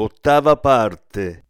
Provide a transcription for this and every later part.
Ottava parte.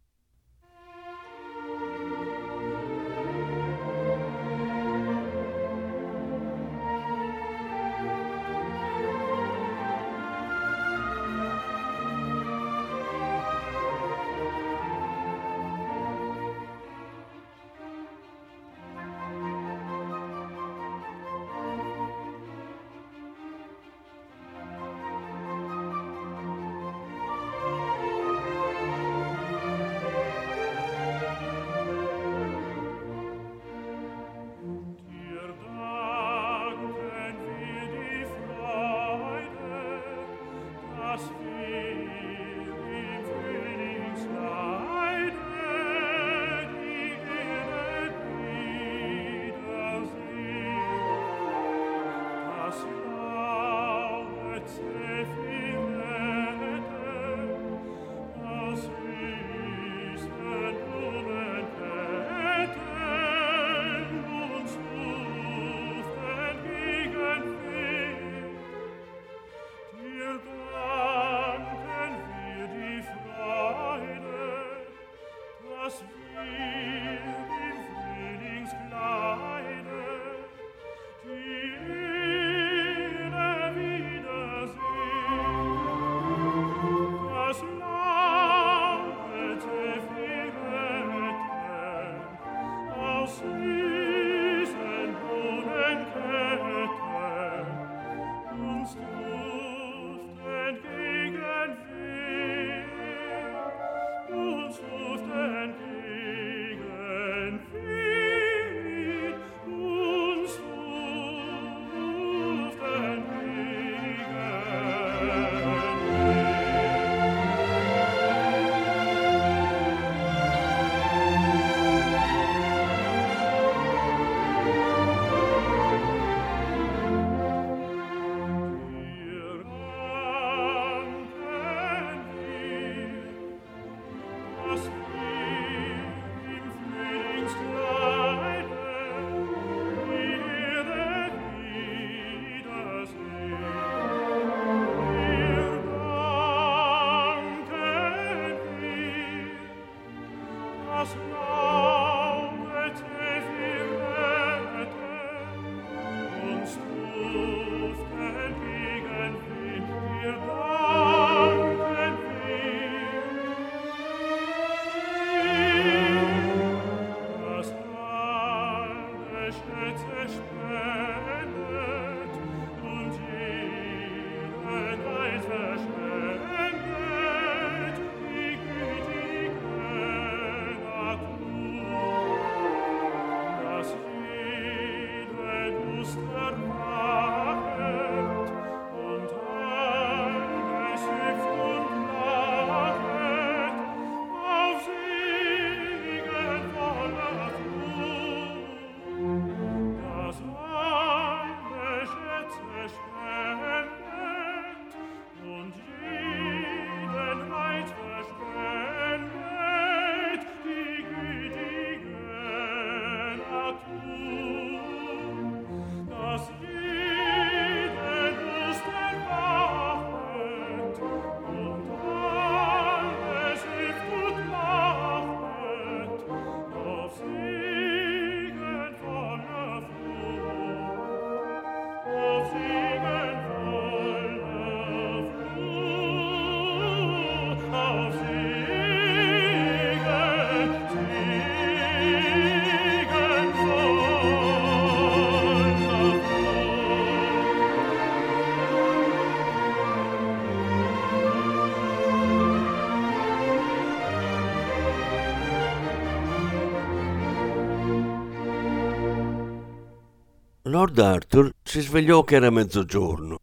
Lord Arthur si svegliò che era mezzogiorno.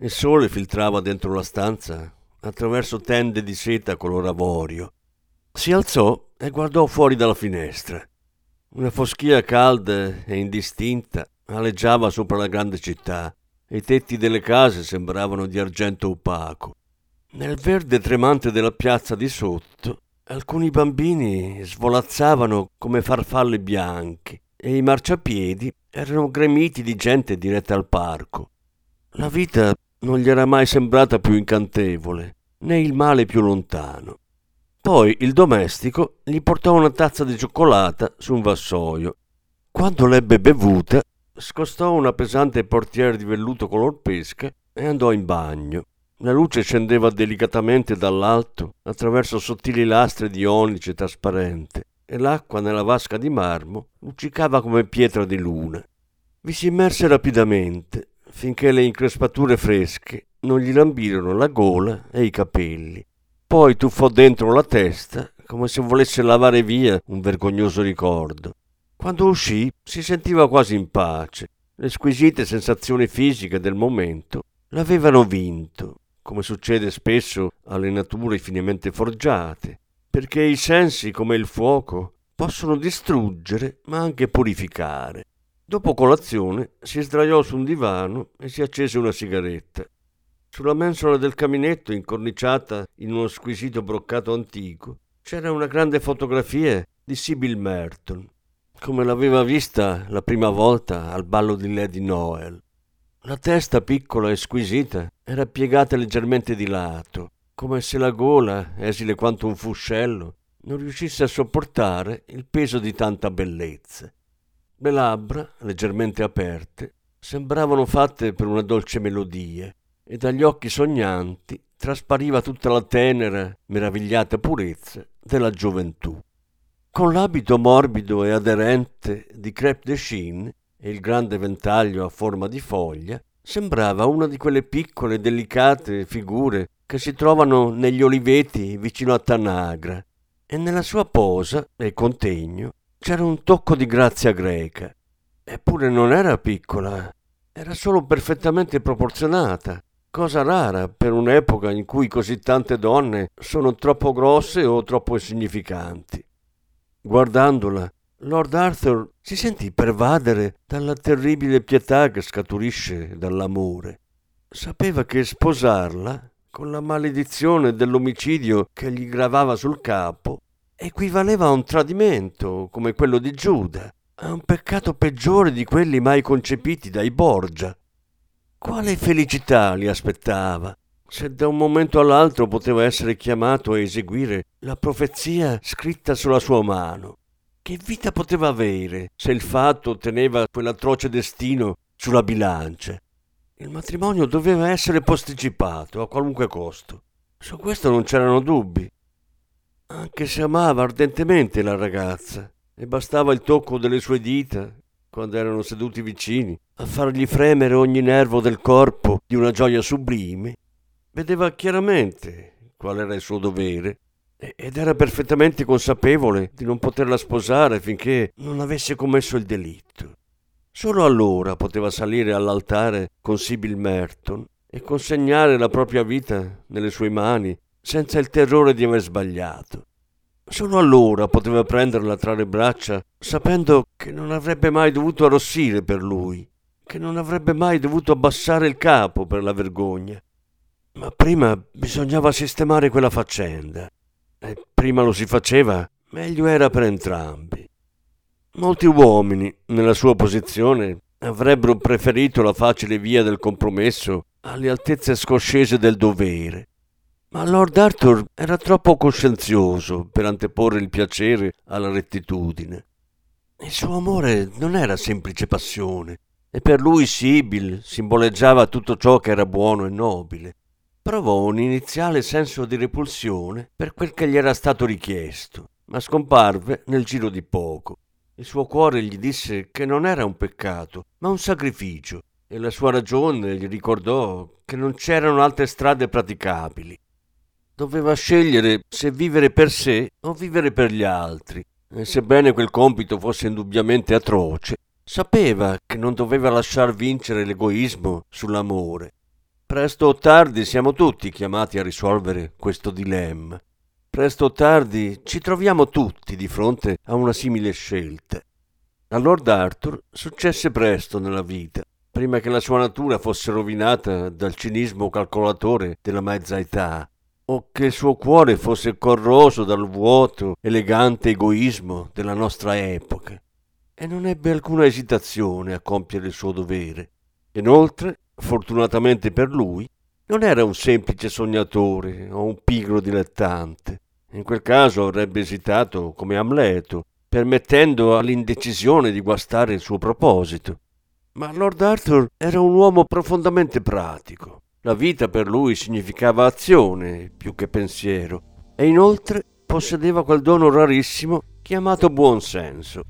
Il sole filtrava dentro la stanza attraverso tende di seta color avorio. Si alzò e guardò fuori dalla finestra. Una foschia calda e indistinta aleggiava sopra la grande città e i tetti delle case sembravano di argento opaco. Nel verde tremante della piazza di sotto, alcuni bambini svolazzavano come farfalle bianche e i marciapiedi erano gremiti di gente diretta al parco. La vita non gli era mai sembrata più incantevole, né il male più lontano. Poi il domestico gli portò una tazza di cioccolata su un vassoio. Quando l'ebbe bevuta, scostò una pesante portiera di velluto color pesca e andò in bagno. La luce scendeva delicatamente dall'alto attraverso sottili lastre di onice trasparente e l'acqua nella vasca di marmo luccicava come pietra di luna. Vi si immerse rapidamente finché le increspature fresche non gli lambirono la gola e i capelli. Poi tuffò dentro la testa come se volesse lavare via un vergognoso ricordo. Quando uscì si sentiva quasi in pace. Le squisite sensazioni fisiche del momento l'avevano vinto come succede spesso alle nature finemente forgiate, perché i sensi, come il fuoco, possono distruggere ma anche purificare. Dopo colazione si sdraiò su un divano e si accese una sigaretta. Sulla mensola del caminetto, incorniciata in uno squisito broccato antico, c'era una grande fotografia di Sybil Merton, come l'aveva vista la prima volta al ballo di Lady Noel. La testa piccola e squisita era piegata leggermente di lato, come se la gola, esile quanto un fuscello, non riuscisse a sopportare il peso di tanta bellezza. Le labbra, leggermente aperte, sembravano fatte per una dolce melodia e dagli occhi sognanti traspariva tutta la tenera, meravigliata purezza della gioventù. Con l'abito morbido e aderente di crepe de chine e il grande ventaglio a forma di foglia, sembrava una di quelle piccole, delicate figure che si trovano negli oliveti vicino a Tanagra, e nella sua posa e contegno c'era un tocco di grazia greca. Eppure non era piccola, era solo perfettamente proporzionata, cosa rara per un'epoca in cui così tante donne sono troppo grosse o troppo insignificanti. Guardandola, Lord Arthur si sentì pervadere dalla terribile pietà che scaturisce dall'amore. Sapeva che sposarla, con la maledizione dell'omicidio che gli gravava sul capo, equivaleva a un tradimento come quello di Giuda, a un peccato peggiore di quelli mai concepiti dai Borgia. Quale felicità li aspettava se da un momento all'altro poteva essere chiamato a eseguire la profezia scritta sulla sua mano? Che vita poteva avere se il fatto teneva quell'atroce destino sulla bilancia? Il matrimonio doveva essere posticipato a qualunque costo. Su questo non c'erano dubbi. Anche se amava ardentemente la ragazza e bastava il tocco delle sue dita, quando erano seduti vicini, a fargli fremere ogni nervo del corpo di una gioia sublime, vedeva chiaramente qual era il suo dovere ed era perfettamente consapevole di non poterla sposare finché non avesse commesso il delitto. Solo allora poteva salire all'altare con Sibyl Merton e consegnare la propria vita nelle sue mani senza il terrore di aver sbagliato. Solo allora poteva prenderla tra le braccia sapendo che non avrebbe mai dovuto arrossire per lui, che non avrebbe mai dovuto abbassare il capo per la vergogna. Ma prima bisognava sistemare quella faccenda e prima lo si faceva, meglio era per entrambi. Molti uomini, nella sua posizione, avrebbero preferito la facile via del compromesso alle altezze scoscese del dovere. Ma Lord Arthur era troppo coscienzioso per anteporre il piacere alla rettitudine. Il suo amore non era semplice passione, e per lui Sibyl simboleggiava tutto ciò che era buono e nobile provò un iniziale senso di repulsione per quel che gli era stato richiesto, ma scomparve nel giro di poco. Il suo cuore gli disse che non era un peccato, ma un sacrificio, e la sua ragione gli ricordò che non c'erano altre strade praticabili. Doveva scegliere se vivere per sé o vivere per gli altri, e sebbene quel compito fosse indubbiamente atroce, sapeva che non doveva lasciar vincere l'egoismo sull'amore Presto o tardi siamo tutti chiamati a risolvere questo dilemma. Presto o tardi ci troviamo tutti di fronte a una simile scelta. A Lord Arthur successe presto nella vita, prima che la sua natura fosse rovinata dal cinismo calcolatore della mezza età, o che il suo cuore fosse corroso dal vuoto, elegante egoismo della nostra epoca. E non ebbe alcuna esitazione a compiere il suo dovere. Inoltre, fortunatamente per lui, non era un semplice sognatore o un pigro dilettante. In quel caso avrebbe esitato come Amleto, permettendo all'indecisione di guastare il suo proposito. Ma Lord Arthur era un uomo profondamente pratico. La vita per lui significava azione più che pensiero e inoltre possedeva quel dono rarissimo chiamato buonsenso.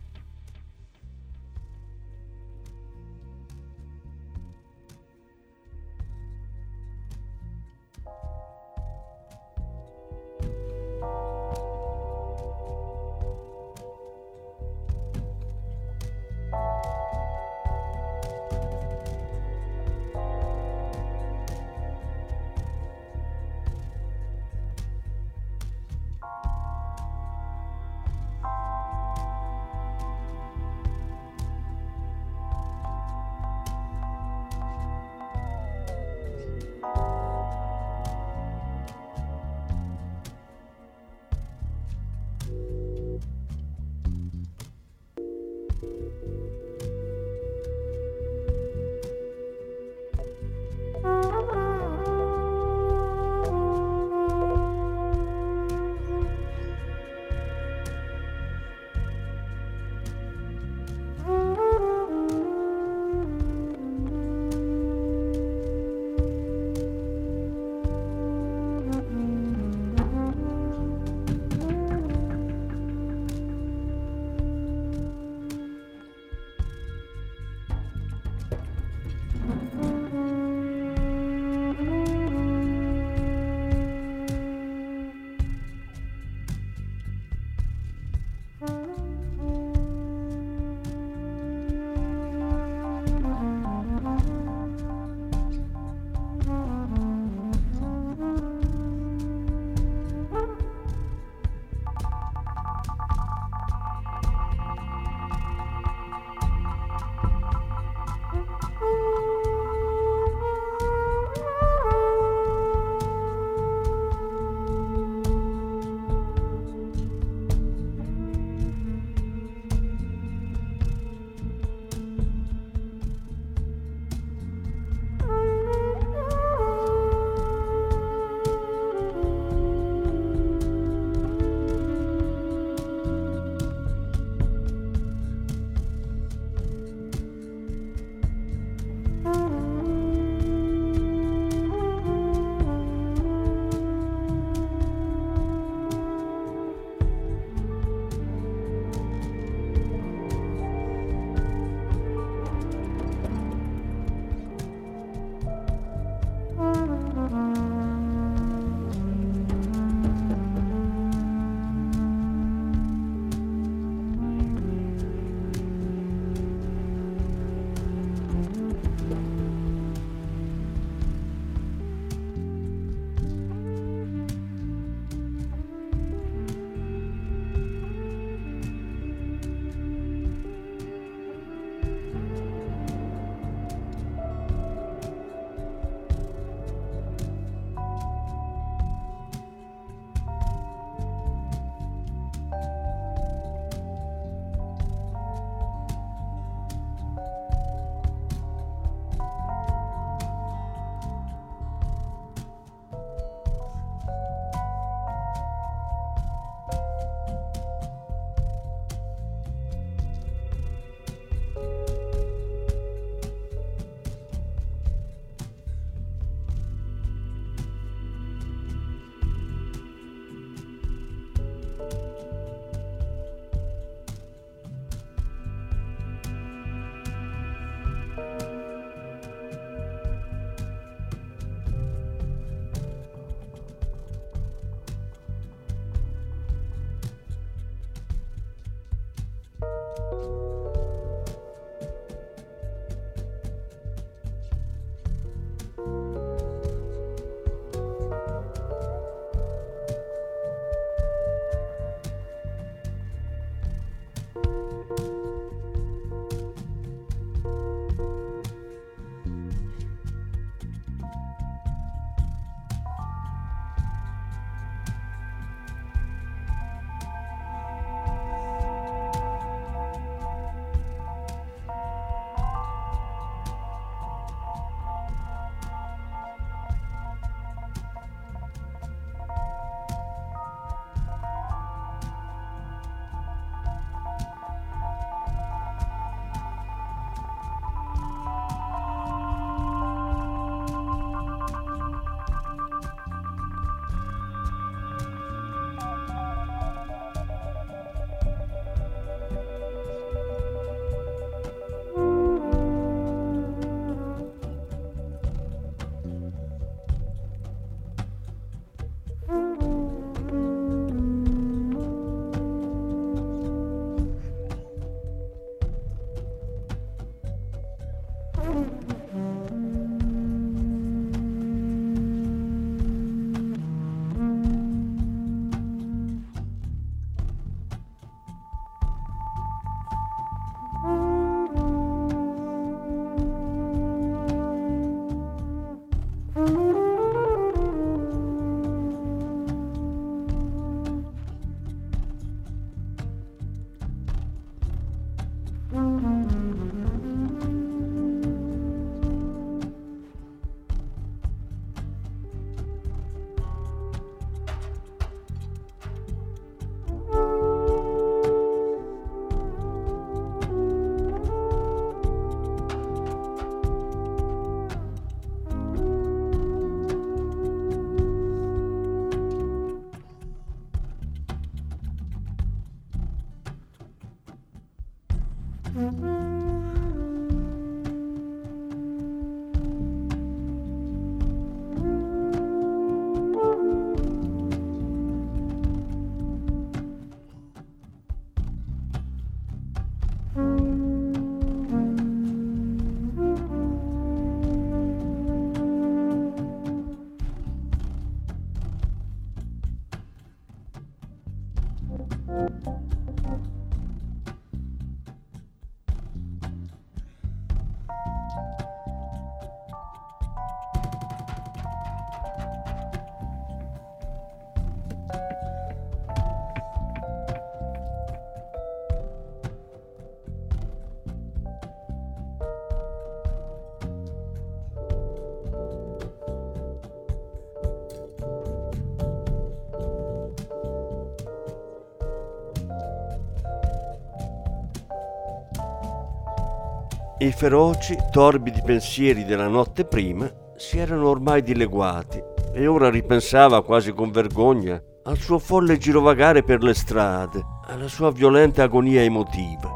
I feroci, torbidi pensieri della notte prima si erano ormai dileguati e ora ripensava quasi con vergogna al suo folle girovagare per le strade, alla sua violenta agonia emotiva.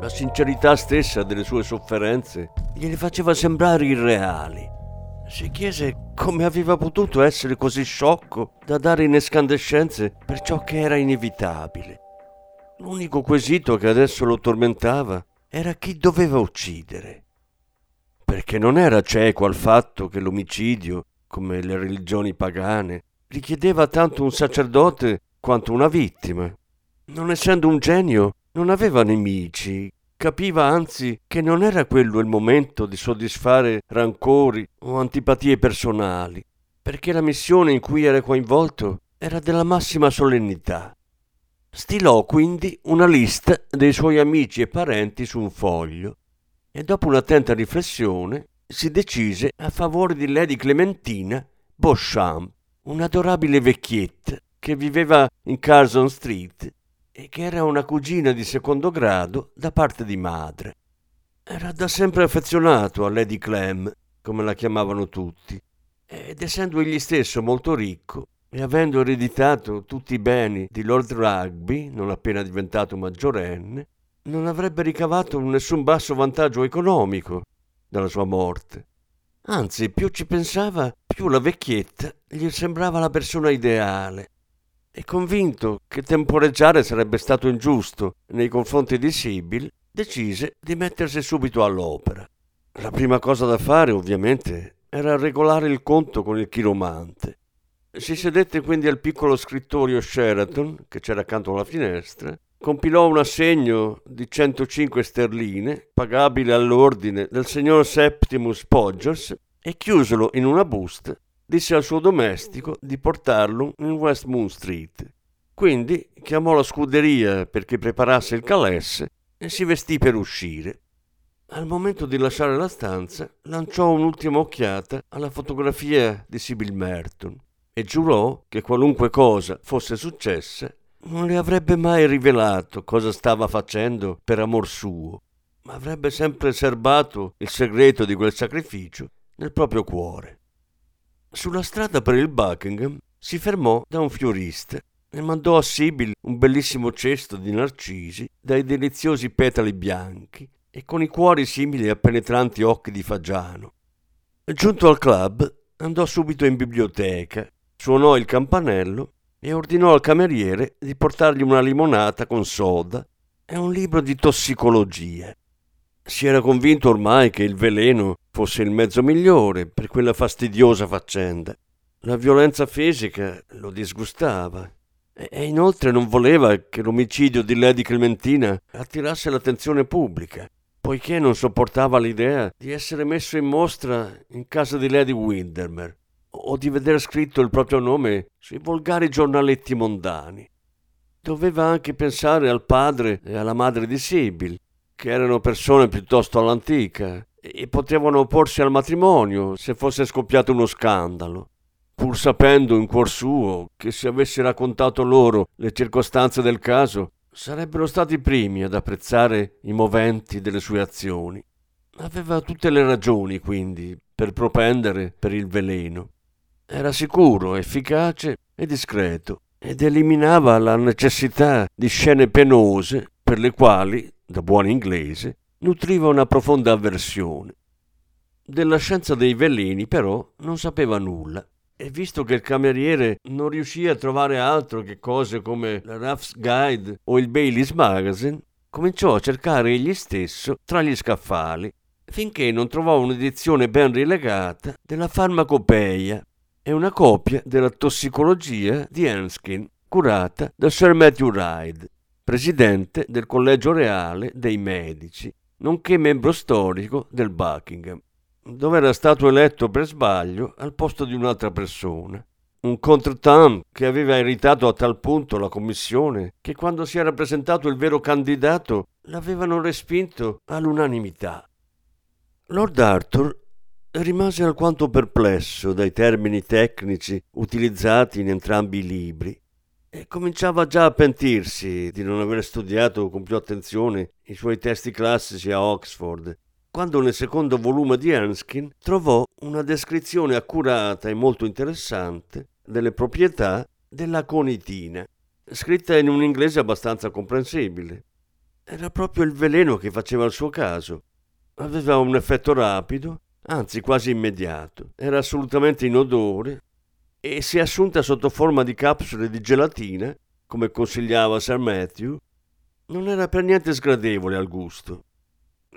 La sincerità stessa delle sue sofferenze gliele faceva sembrare irreali. Si chiese come aveva potuto essere così sciocco da dare in escandescenze per ciò che era inevitabile. L'unico quesito che adesso lo tormentava era chi doveva uccidere. Perché non era cieco al fatto che l'omicidio, come le religioni pagane, richiedeva tanto un sacerdote quanto una vittima. Non essendo un genio, non aveva nemici, capiva anzi che non era quello il momento di soddisfare rancori o antipatie personali, perché la missione in cui era coinvolto era della massima solennità. Stilò quindi una lista dei suoi amici e parenti su un foglio e dopo un'attenta riflessione si decise a favore di Lady Clementina Beauchamp, un'adorabile vecchietta che viveva in Carson Street e che era una cugina di secondo grado da parte di madre. Era da sempre affezionato a Lady Clem, come la chiamavano tutti, ed essendo egli stesso molto ricco, e avendo ereditato tutti i beni di Lord Rugby, non appena diventato maggiorenne, non avrebbe ricavato nessun basso vantaggio economico dalla sua morte. Anzi, più ci pensava, più la vecchietta gli sembrava la persona ideale. E convinto che temporeggiare sarebbe stato ingiusto nei confronti di Sibyl, decise di mettersi subito all'opera. La prima cosa da fare, ovviamente, era regolare il conto con il chiromante. Si sedette quindi al piccolo scrittorio Sheraton, che c'era accanto alla finestra, compilò un assegno di 105 sterline, pagabile all'ordine del signor Septimus Podgers, e chiusolo in una busta, disse al suo domestico di portarlo in West Moon Street. Quindi chiamò la scuderia perché preparasse il calesse e si vestì per uscire. Al momento di lasciare la stanza, lanciò un'ultima occhiata alla fotografia di Sibyl Merton e giurò che qualunque cosa fosse successa non le avrebbe mai rivelato cosa stava facendo per amor suo, ma avrebbe sempre serbato il segreto di quel sacrificio nel proprio cuore. Sulla strada per il Buckingham si fermò da un fiorista e mandò a Sibyl un bellissimo cesto di narcisi dai deliziosi petali bianchi e con i cuori simili a penetranti occhi di fagiano. Giunto al club, andò subito in biblioteca suonò il campanello e ordinò al cameriere di portargli una limonata con soda e un libro di tossicologia. Si era convinto ormai che il veleno fosse il mezzo migliore per quella fastidiosa faccenda. La violenza fisica lo disgustava e inoltre non voleva che l'omicidio di Lady Clementina attirasse l'attenzione pubblica, poiché non sopportava l'idea di essere messo in mostra in casa di Lady Windermere o di vedere scritto il proprio nome sui volgari giornaletti mondani. Doveva anche pensare al padre e alla madre di Sibyl, che erano persone piuttosto all'antica e potevano opporsi al matrimonio se fosse scoppiato uno scandalo, pur sapendo in cuor suo che se avesse raccontato loro le circostanze del caso sarebbero stati i primi ad apprezzare i moventi delle sue azioni. Aveva tutte le ragioni, quindi, per propendere per il veleno. Era sicuro, efficace e discreto ed eliminava la necessità di scene penose per le quali da buon inglese, nutriva una profonda avversione. Della scienza dei veleni, però, non sapeva nulla e visto che il cameriere non riuscì a trovare altro che cose come la Ruff's Guide o il Bailey's Magazine, cominciò a cercare egli stesso tra gli scaffali, finché non trovò un'edizione ben rilegata della farmacopeia e una copia della tossicologia di Enskin, curata da Sir Matthew Ryde, presidente del Collegio Reale dei Medici, nonché membro storico del Buckingham dove era stato eletto per sbaglio al posto di un'altra persona. Un contretemps che aveva irritato a tal punto la commissione che quando si era presentato il vero candidato l'avevano respinto all'unanimità. Lord Arthur rimase alquanto perplesso dai termini tecnici utilizzati in entrambi i libri e cominciava già a pentirsi di non aver studiato con più attenzione i suoi testi classici a Oxford quando nel secondo volume di Erskine trovò una descrizione accurata e molto interessante delle proprietà della conitina, scritta in un inglese abbastanza comprensibile. Era proprio il veleno che faceva il suo caso. Aveva un effetto rapido, anzi quasi immediato, era assolutamente inodore e se assunta sotto forma di capsule di gelatina, come consigliava Sir Matthew, non era per niente sgradevole al gusto.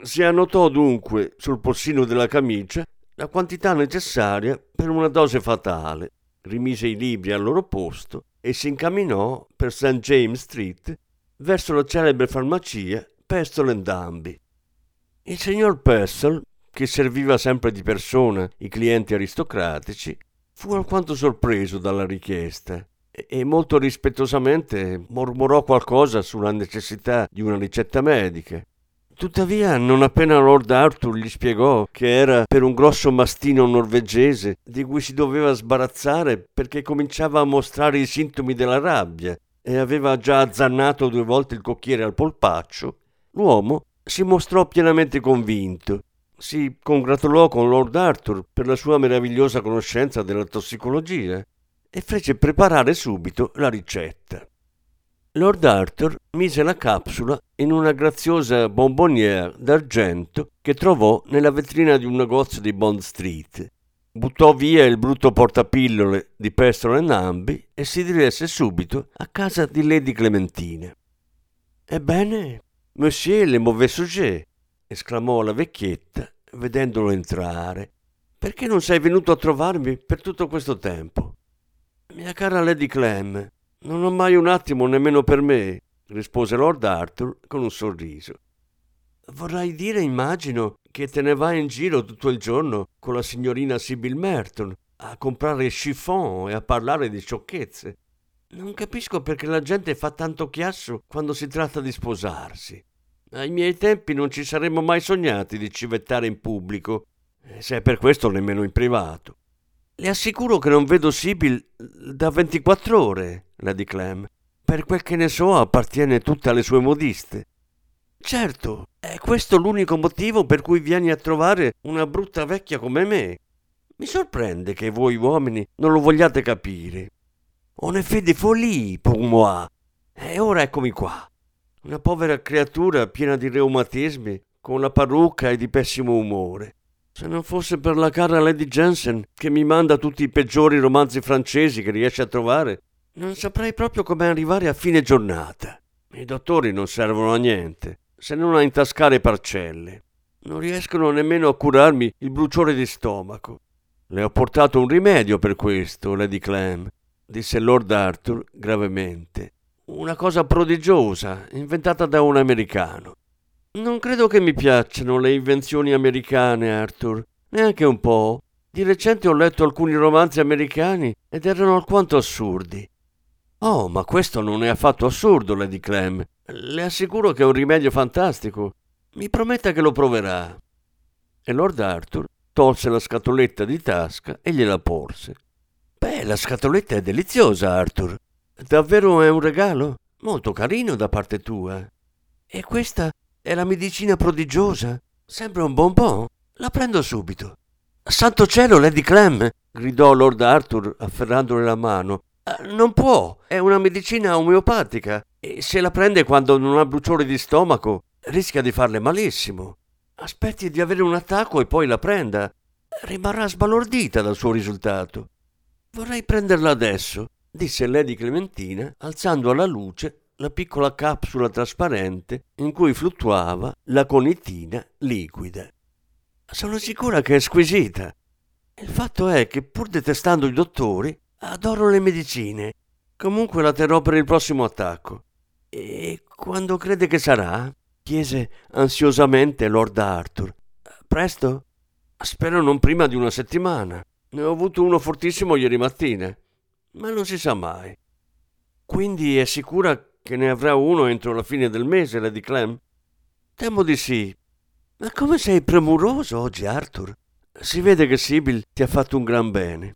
Si annotò dunque sul polsino della camicia la quantità necessaria per una dose fatale, rimise i libri al loro posto e si incamminò per St. James Street verso la celebre farmacia Pestole Danby. Il signor Pestole, che serviva sempre di persona i clienti aristocratici, fu alquanto sorpreso dalla richiesta e molto rispettosamente mormorò qualcosa sulla necessità di una ricetta medica Tuttavia, non appena Lord Arthur gli spiegò che era per un grosso mastino norvegese di cui si doveva sbarazzare perché cominciava a mostrare i sintomi della rabbia e aveva già azzannato due volte il cocchiere al polpaccio, l'uomo si mostrò pienamente convinto. Si congratulò con Lord Arthur per la sua meravigliosa conoscenza della tossicologia e fece preparare subito la ricetta. Lord Arthur mise la capsula in una graziosa bonbonnière d'argento che trovò nella vetrina di un negozio di Bond Street. Buttò via il brutto portapillole di Pestro e Nambi e si diresse subito a casa di Lady Clementina. Ebbene, monsieur le mauvais sujet, esclamò la vecchietta vedendolo entrare. Perché non sei venuto a trovarmi per tutto questo tempo? Mia cara Lady Clem, non ho mai un attimo nemmeno per me, rispose Lord Arthur con un sorriso. Vorrai dire, immagino, che te ne vai in giro tutto il giorno con la signorina Sibyl Merton a comprare chiffon e a parlare di sciocchezze. Non capisco perché la gente fa tanto chiasso quando si tratta di sposarsi. Ai miei tempi non ci saremmo mai sognati di civettare in pubblico, se è per questo nemmeno in privato. Le assicuro che non vedo Sibyl da 24 ore, Lady Clem. Per quel che ne so, appartiene tutta alle sue modiste. Certo, è questo l'unico motivo per cui vieni a trovare una brutta vecchia come me. Mi sorprende che voi uomini non lo vogliate capire. On est fait des folies pour moi. E ora eccomi qua. Una povera creatura piena di reumatismi, con la parrucca e di pessimo umore. Se non fosse per la cara Lady Jensen che mi manda tutti i peggiori romanzi francesi che riesce a trovare, non saprei proprio come arrivare a fine giornata. I dottori non servono a niente, se non a intascare parcelle. Non riescono nemmeno a curarmi il bruciore di stomaco. Le ho portato un rimedio per questo, Lady Clem, disse Lord Arthur gravemente. Una cosa prodigiosa, inventata da un americano. Non credo che mi piacciono le invenzioni americane, Arthur. Neanche un po'. Di recente ho letto alcuni romanzi americani ed erano alquanto assurdi. Oh, ma questo non è affatto assurdo, Lady Clem. Le assicuro che è un rimedio fantastico. Mi prometta che lo proverà. E Lord Arthur tolse la scatoletta di tasca e gliela porse. Beh, la scatoletta è deliziosa, Arthur. Davvero è un regalo? Molto carino da parte tua. E questa è la medicina prodigiosa. Sembra un bonbon. La prendo subito. Santo cielo, Lady Clem! gridò Lord Arthur afferrandole la mano. Eh, non può, è una medicina omeopatica e se la prende quando non ha bruciore di stomaco rischia di farle malissimo. Aspetti di avere un attacco e poi la prenda. Rimarrà sbalordita dal suo risultato. Vorrei prenderla adesso, disse Lady Clementina, alzando alla luce la piccola capsula trasparente in cui fluttuava la conitina liquida. Sono sicura che è squisita. Il fatto è che, pur detestando i dottori, adoro le medicine. Comunque la terrò per il prossimo attacco. E quando crede che sarà? chiese ansiosamente Lord Arthur. Presto? Spero non prima di una settimana. Ne ho avuto uno fortissimo ieri mattina, ma non si sa mai. Quindi è sicura che ne avrà uno entro la fine del mese, Lady Clem? Temo di sì. Ma come sei premuroso oggi, Arthur? Si vede che Sibyl ti ha fatto un gran bene.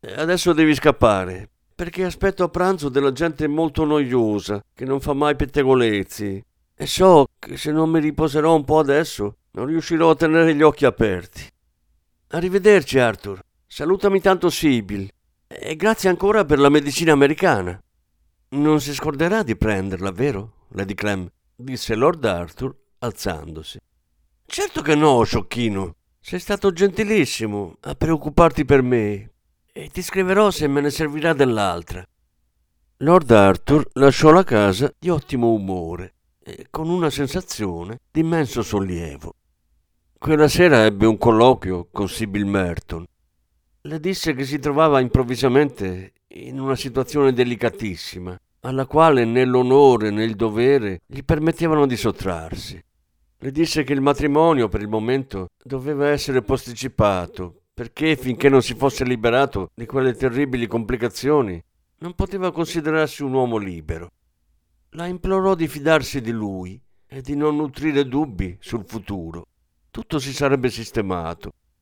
Adesso devi scappare, perché aspetto a pranzo della gente molto noiosa, che non fa mai pettegolezzi. E so che se non mi riposerò un po' adesso, non riuscirò a tenere gli occhi aperti. Arrivederci, Arthur. Salutami tanto Sibyl. E grazie ancora per la medicina americana. Non si scorderà di prenderla, vero, Lady Clem? disse Lord Arthur, alzandosi. Certo che no, sciocchino. Sei stato gentilissimo a preoccuparti per me e ti scriverò se me ne servirà dell'altra. Lord Arthur lasciò la casa di ottimo umore e con una sensazione di immenso sollievo. Quella sera ebbe un colloquio con Sibyl Merton. Le disse che si trovava improvvisamente in una situazione delicatissima, alla quale né l'onore né il dovere gli permettevano di sottrarsi. Le disse che il matrimonio per il momento doveva essere posticipato, perché finché non si fosse liberato di quelle terribili complicazioni, non poteva considerarsi un uomo libero. La implorò di fidarsi di lui e di non nutrire dubbi sul futuro. Tutto si sarebbe sistemato,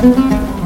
Thank you.